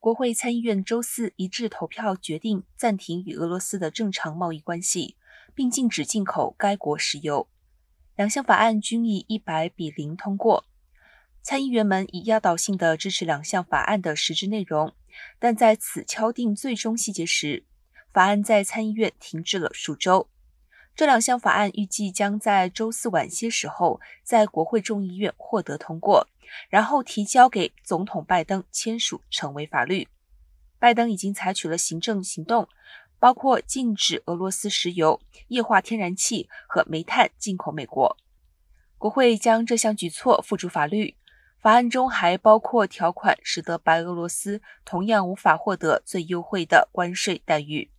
国会参议院周四一致投票决定暂停与俄罗斯的正常贸易关系，并禁止进口该国石油。两项法案均以一百比零通过。参议员们以压倒性的支持两项法案的实质内容，但在此敲定最终细节时，法案在参议院停滞了数周。这两项法案预计将在周四晚些时候在国会众议院获得通过，然后提交给总统拜登签署成为法律。拜登已经采取了行政行动，包括禁止俄罗斯石油、液化天然气和煤炭进口美国。国会将这项举措付诸法律。法案中还包括条款，使得白俄罗斯同样无法获得最优惠的关税待遇。